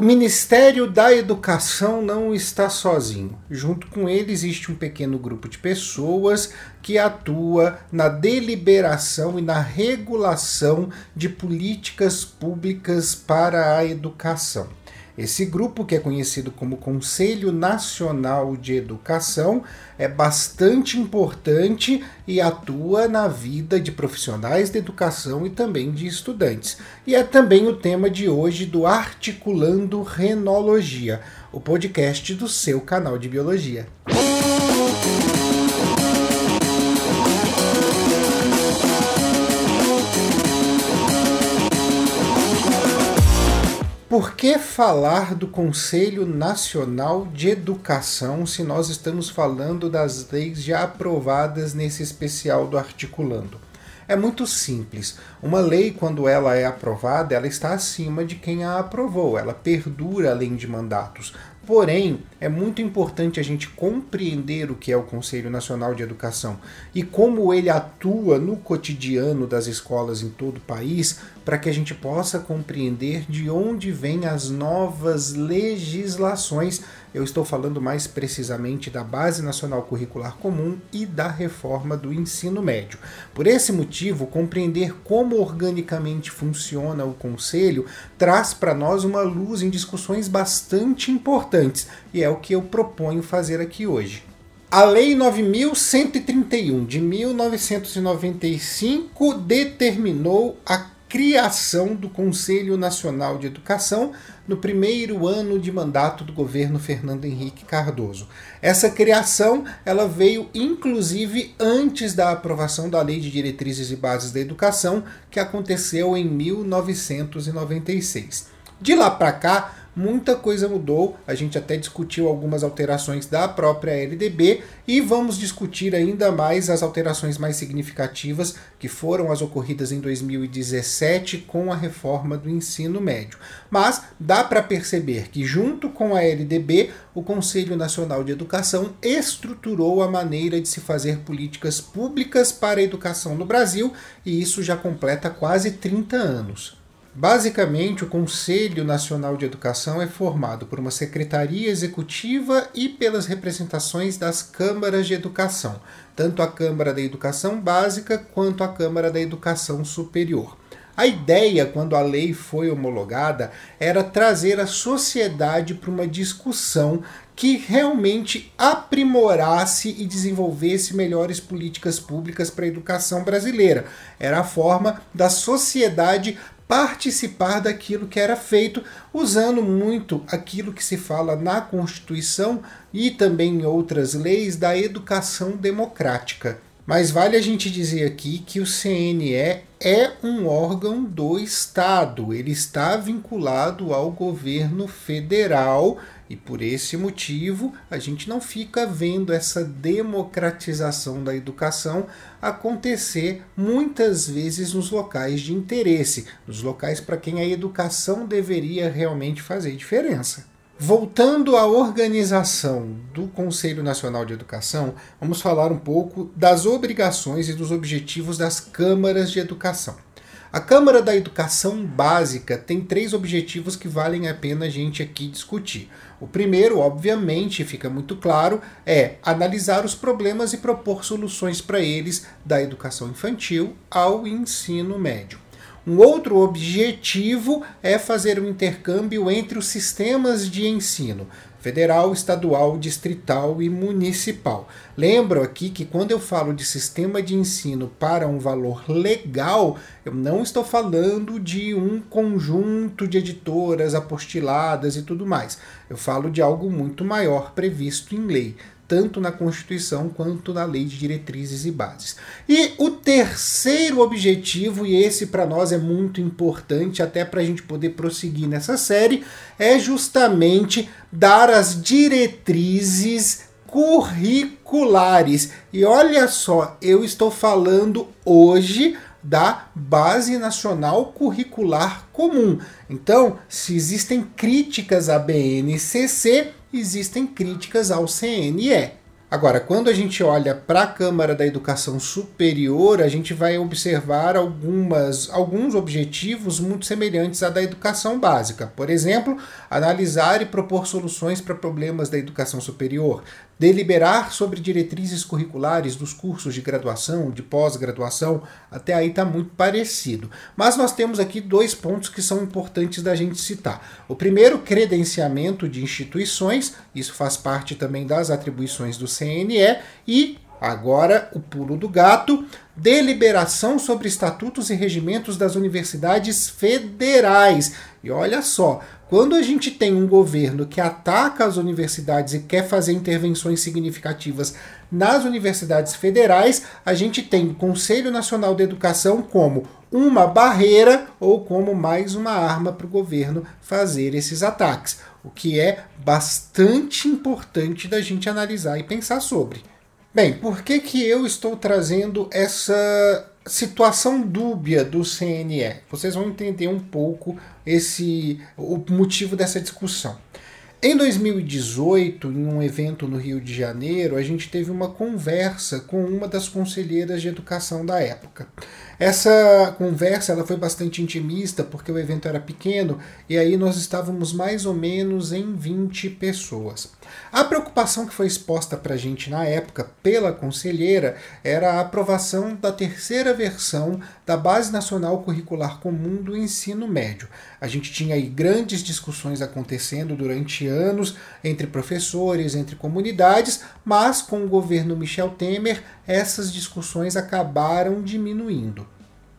O Ministério da Educação não está sozinho. Junto com ele existe um pequeno grupo de pessoas que atua na deliberação e na regulação de políticas públicas para a educação. Esse grupo, que é conhecido como Conselho Nacional de Educação, é bastante importante e atua na vida de profissionais de educação e também de estudantes. E é também o tema de hoje do Articulando Renologia, o podcast do seu canal de biologia. Por que falar do Conselho Nacional de Educação se nós estamos falando das leis já aprovadas nesse especial do Articulando? É muito simples. Uma lei, quando ela é aprovada, ela está acima de quem a aprovou, ela perdura além de mandatos. Porém, é muito importante a gente compreender o que é o Conselho Nacional de Educação e como ele atua no cotidiano das escolas em todo o país, para que a gente possa compreender de onde vêm as novas legislações. Eu estou falando mais precisamente da Base Nacional Curricular Comum e da reforma do ensino médio. Por esse motivo, compreender como organicamente funciona o Conselho traz para nós uma luz em discussões bastante importantes e é o que eu proponho fazer aqui hoje. A Lei 9131 de 1995 determinou a criação do Conselho Nacional de Educação no primeiro ano de mandato do governo Fernando Henrique Cardoso. Essa criação, ela veio inclusive antes da aprovação da Lei de Diretrizes e Bases da Educação, que aconteceu em 1996. De lá para cá, muita coisa mudou. A gente até discutiu algumas alterações da própria LDB e vamos discutir ainda mais as alterações mais significativas que foram as ocorridas em 2017 com a reforma do ensino médio. Mas dá para perceber que, junto com a LDB, o Conselho Nacional de Educação estruturou a maneira de se fazer políticas públicas para a educação no Brasil e isso já completa quase 30 anos. Basicamente, o Conselho Nacional de Educação é formado por uma secretaria executiva e pelas representações das câmaras de educação, tanto a Câmara da Educação Básica quanto a Câmara da Educação Superior. A ideia, quando a lei foi homologada, era trazer a sociedade para uma discussão que realmente aprimorasse e desenvolvesse melhores políticas públicas para a educação brasileira. Era a forma da sociedade participar daquilo que era feito, usando muito aquilo que se fala na Constituição e também em outras leis da educação democrática. Mas vale a gente dizer aqui que o CNE é um órgão do Estado, ele está vinculado ao governo federal e por esse motivo, a gente não fica vendo essa democratização da educação acontecer muitas vezes nos locais de interesse, nos locais para quem a educação deveria realmente fazer diferença. Voltando à organização do Conselho Nacional de Educação, vamos falar um pouco das obrigações e dos objetivos das câmaras de educação. A Câmara da Educação Básica tem três objetivos que valem a pena a gente aqui discutir. O primeiro, obviamente, fica muito claro, é analisar os problemas e propor soluções para eles da educação infantil ao ensino médio. Um outro objetivo é fazer um intercâmbio entre os sistemas de ensino, federal, estadual, distrital e municipal. Lembro aqui que quando eu falo de sistema de ensino para um valor legal, eu não estou falando de um conjunto de editoras apostiladas e tudo mais. Eu falo de algo muito maior previsto em lei tanto na Constituição quanto na Lei de Diretrizes e Bases. E o terceiro objetivo, e esse para nós é muito importante, até para a gente poder prosseguir nessa série, é justamente dar as diretrizes curriculares. E olha só, eu estou falando hoje da Base Nacional Curricular Comum. Então, se existem críticas à BNCC, existem críticas ao CNE. Agora, quando a gente olha para a Câmara da Educação Superior, a gente vai observar algumas, alguns objetivos muito semelhantes à da educação básica. Por exemplo, analisar e propor soluções para problemas da educação superior, deliberar sobre diretrizes curriculares dos cursos de graduação, de pós-graduação, até aí está muito parecido. Mas nós temos aqui dois pontos que são importantes da gente citar. O primeiro, credenciamento de instituições, isso faz parte também das atribuições do CNE, e Agora, o pulo do gato: deliberação sobre estatutos e regimentos das universidades federais. E olha só, quando a gente tem um governo que ataca as universidades e quer fazer intervenções significativas nas universidades federais, a gente tem o Conselho Nacional de Educação como uma barreira ou como mais uma arma para o governo fazer esses ataques, o que é bastante importante da gente analisar e pensar sobre. Bem, por que, que eu estou trazendo essa situação dúbia do CNE. Vocês vão entender um pouco esse o motivo dessa discussão. Em 2018, em um evento no Rio de Janeiro, a gente teve uma conversa com uma das conselheiras de educação da época. Essa conversa ela foi bastante intimista porque o evento era pequeno e aí nós estávamos mais ou menos em 20 pessoas. A preocupação que foi exposta para a gente na época pela conselheira era a aprovação da terceira versão da Base Nacional Curricular Comum do Ensino Médio. A gente tinha aí grandes discussões acontecendo durante anos entre professores, entre comunidades, mas com o governo Michel Temer essas discussões acabaram diminuindo.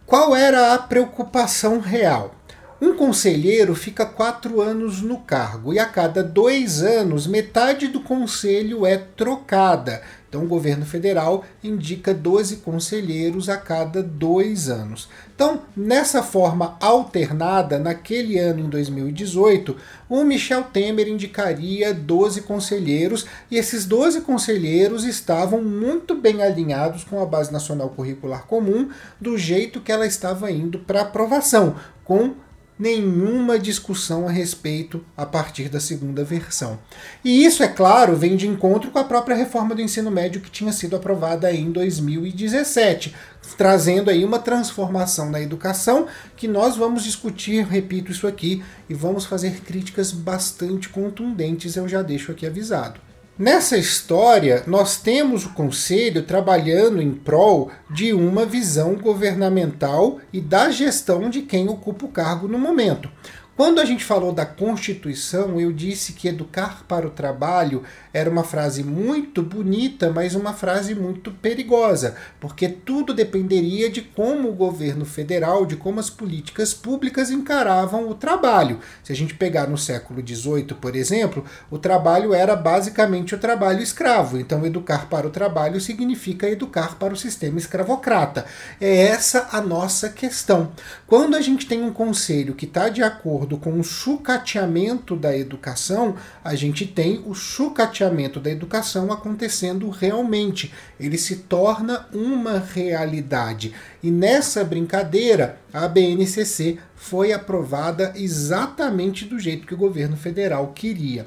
Qual era a preocupação real? Um conselheiro fica quatro anos no cargo e a cada dois anos metade do conselho é trocada. Então, o governo federal indica 12 conselheiros a cada dois anos. Então, nessa forma alternada, naquele ano em 2018, o Michel Temer indicaria 12 conselheiros e esses 12 conselheiros estavam muito bem alinhados com a Base Nacional Curricular Comum, do jeito que ela estava indo para aprovação, com nenhuma discussão a respeito a partir da segunda versão. E isso, é claro, vem de encontro com a própria reforma do ensino médio que tinha sido aprovada em 2017, trazendo aí uma transformação na educação que nós vamos discutir, repito isso aqui, e vamos fazer críticas bastante contundentes, eu já deixo aqui avisado. Nessa história, nós temos o Conselho trabalhando em prol de uma visão governamental e da gestão de quem ocupa o cargo no momento. Quando a gente falou da Constituição, eu disse que educar para o trabalho era uma frase muito bonita, mas uma frase muito perigosa, porque tudo dependeria de como o governo federal, de como as políticas públicas encaravam o trabalho. Se a gente pegar no século XVIII, por exemplo, o trabalho era basicamente o trabalho escravo. Então, educar para o trabalho significa educar para o sistema escravocrata. É essa a nossa questão. Quando a gente tem um conselho que está de acordo acordo com o sucateamento da educação, a gente tem o sucateamento da educação acontecendo realmente. Ele se torna uma realidade. E nessa brincadeira, a BNCC foi aprovada exatamente do jeito que o governo federal queria.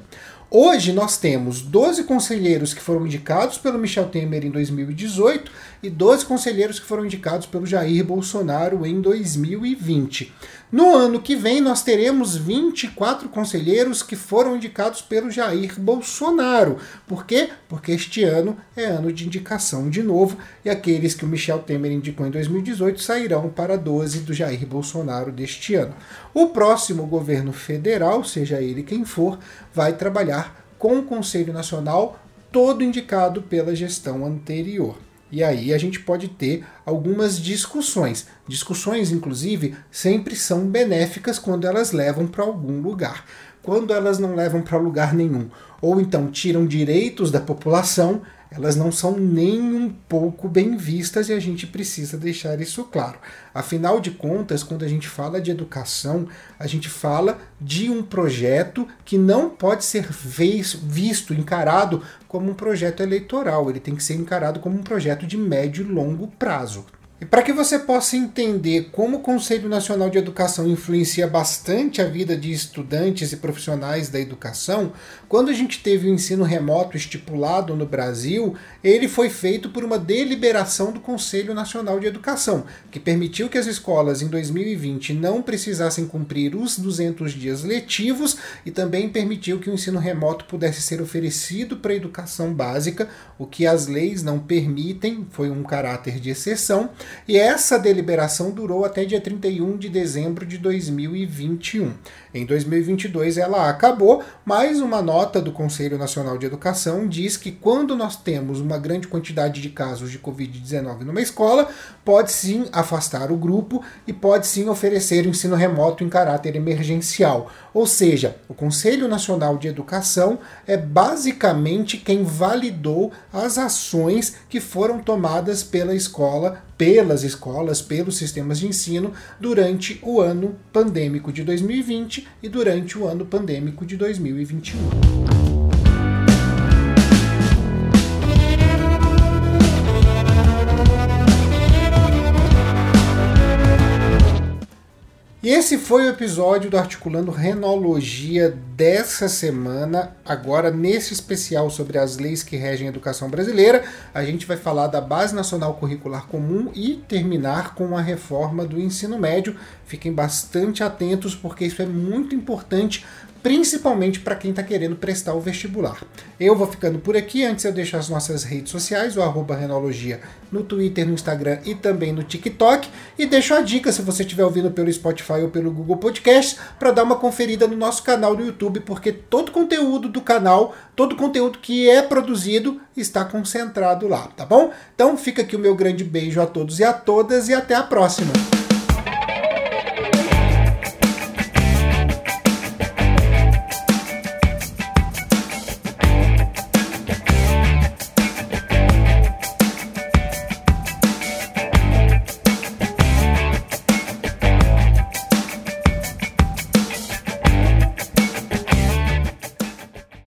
Hoje nós temos 12 conselheiros que foram indicados pelo Michel Temer em 2018 e 12 conselheiros que foram indicados pelo Jair Bolsonaro em 2020. No ano que vem, nós teremos 24 conselheiros que foram indicados pelo Jair Bolsonaro. Por quê? Porque este ano é ano de indicação de novo e aqueles que o Michel Temer indicou em 2018 sairão para 12 do Jair Bolsonaro deste ano. O próximo governo federal, seja ele quem for, vai trabalhar com o Conselho Nacional todo indicado pela gestão anterior. E aí a gente pode ter algumas discussões. Discussões, inclusive, sempre são benéficas quando elas levam para algum lugar. Quando elas não levam para lugar nenhum, ou então tiram direitos da população, elas não são nem um pouco bem vistas e a gente precisa deixar isso claro. Afinal de contas, quando a gente fala de educação, a gente fala de um projeto que não pode ser visto, encarado como um projeto eleitoral, ele tem que ser encarado como um projeto de médio e longo prazo. Para que você possa entender como o Conselho Nacional de Educação influencia bastante a vida de estudantes e profissionais da educação, quando a gente teve o ensino remoto estipulado no Brasil, ele foi feito por uma deliberação do Conselho Nacional de Educação, que permitiu que as escolas em 2020 não precisassem cumprir os 200 dias letivos e também permitiu que o ensino remoto pudesse ser oferecido para a educação básica, o que as leis não permitem, foi um caráter de exceção e essa deliberação durou até dia 31 de dezembro de 2021. Em 2022 ela acabou, mas uma nota do Conselho Nacional de Educação diz que quando nós temos uma grande quantidade de casos de Covid-19 numa escola, pode sim afastar o grupo e pode sim oferecer ensino remoto em caráter emergencial. Ou seja, o Conselho Nacional de Educação é basicamente quem validou as ações que foram tomadas pela escola pelas escolas, pelos sistemas de ensino durante o ano pandêmico de 2020 e durante o ano pandêmico de 2021. E esse foi o episódio do Articulando Renologia dessa semana. Agora, nesse especial sobre as leis que regem a educação brasileira, a gente vai falar da Base Nacional Curricular Comum e terminar com a reforma do ensino médio. Fiquem bastante atentos, porque isso é muito importante principalmente para quem está querendo prestar o vestibular. Eu vou ficando por aqui, antes eu deixo as nossas redes sociais, o arroba Renologia no Twitter, no Instagram e também no TikTok, e deixo a dica se você estiver ouvindo pelo Spotify ou pelo Google Podcast, para dar uma conferida no nosso canal do YouTube, porque todo conteúdo do canal, todo conteúdo que é produzido está concentrado lá, tá bom? Então fica aqui o meu grande beijo a todos e a todas e até a próxima!